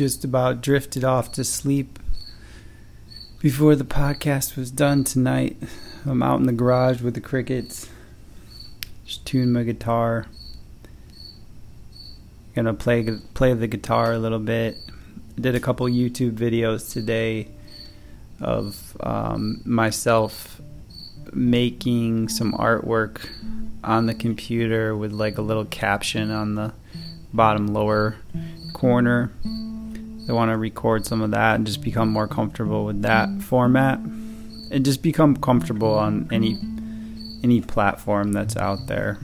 just about drifted off to sleep before the podcast was done tonight. I'm out in the garage with the crickets. Just tune my guitar. Gonna play play the guitar a little bit. Did a couple YouTube videos today of um, myself making some artwork on the computer with like a little caption on the bottom lower corner. I want to record some of that and just become more comfortable with that format and just become comfortable on any any platform that's out there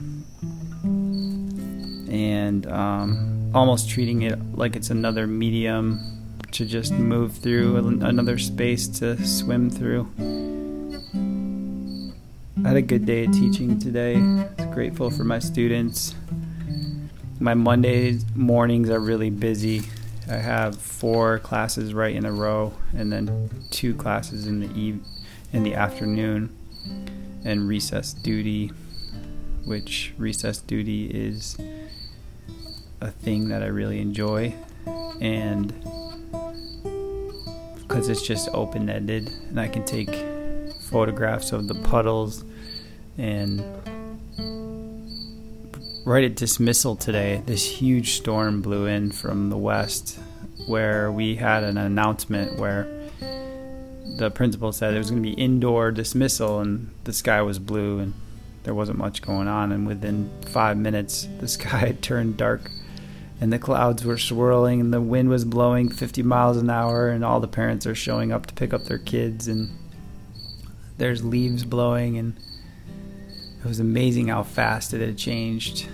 and um, almost treating it like it's another medium to just move through another space to swim through. I had a good day of teaching today. I'm grateful for my students. My Monday mornings are really busy. I have four classes right in a row, and then two classes in the eve- in the afternoon, and recess duty, which recess duty is a thing that I really enjoy, and because it's just open ended, and I can take photographs of the puddles and right at dismissal today, this huge storm blew in from the west where we had an announcement where the principal said there was going to be indoor dismissal and the sky was blue and there wasn't much going on. And within 5 minutes the sky turned dark and the clouds were swirling and the wind was blowing 50 miles an hour and all the parents are showing up to pick up their kids and there's leaves blowing and it was amazing how fast it had changed.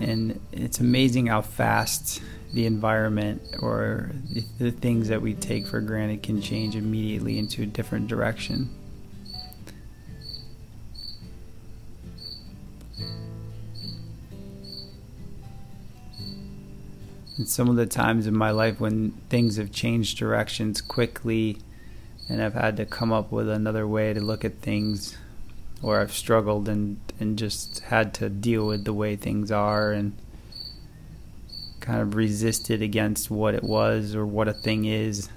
And it's amazing how fast the environment or the things that we take for granted can change immediately into a different direction. And some of the times in my life when things have changed directions quickly and I've had to come up with another way to look at things where I've struggled and and just had to deal with the way things are and kind of resisted against what it was or what a thing is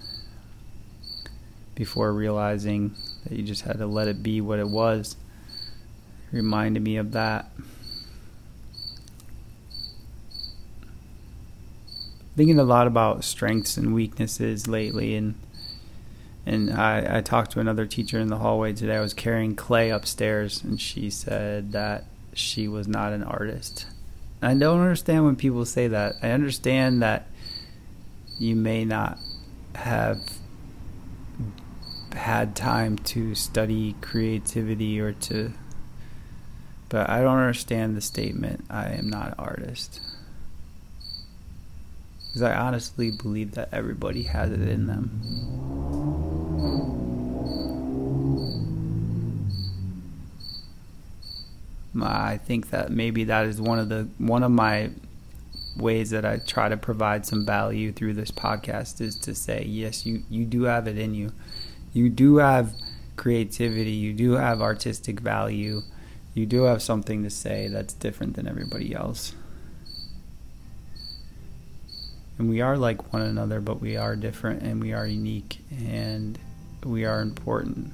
before realizing that you just had to let it be what it was. It reminded me of that. Thinking a lot about strengths and weaknesses lately and and I, I talked to another teacher in the hallway today. I was carrying clay upstairs, and she said that she was not an artist. I don't understand when people say that. I understand that you may not have had time to study creativity or to but I don't understand the statement I am not an artist. Because I honestly believe that everybody has it in them. I think that maybe that is one of the one of my ways that I try to provide some value through this podcast is to say yes you you do have it in you. You do have creativity. You do have artistic value. You do have something to say that's different than everybody else. And we are like one another but we are different and we are unique. And we are important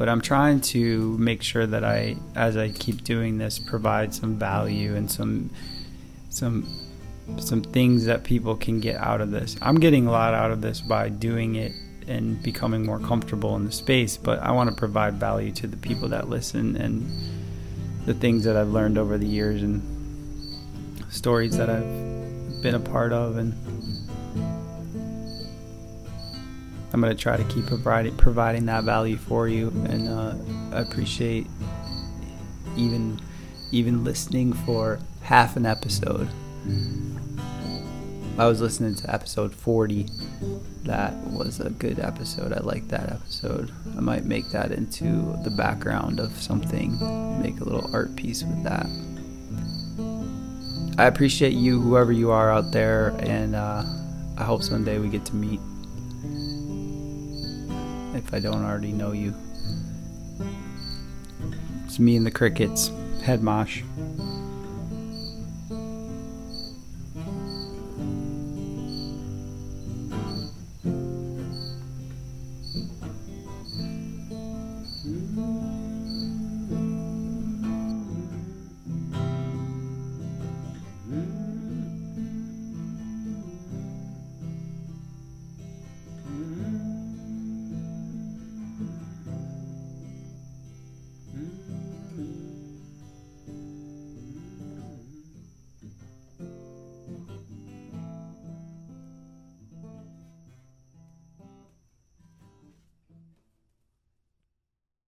but I'm trying to make sure that I, as I keep doing this, provide some value and some, some, some things that people can get out of this. I'm getting a lot out of this by doing it and becoming more comfortable in the space, but I want to provide value to the people that listen and the things that I've learned over the years and stories that I've been a part of and I'm going to try to keep providing providing that value for you, and uh, I appreciate even even listening for half an episode. I was listening to episode 40. That was a good episode. I like that episode. I might make that into the background of something, make a little art piece with that. I appreciate you, whoever you are out there, and uh, I hope someday we get to meet if I don't already know you. It's me and the crickets. Headmosh.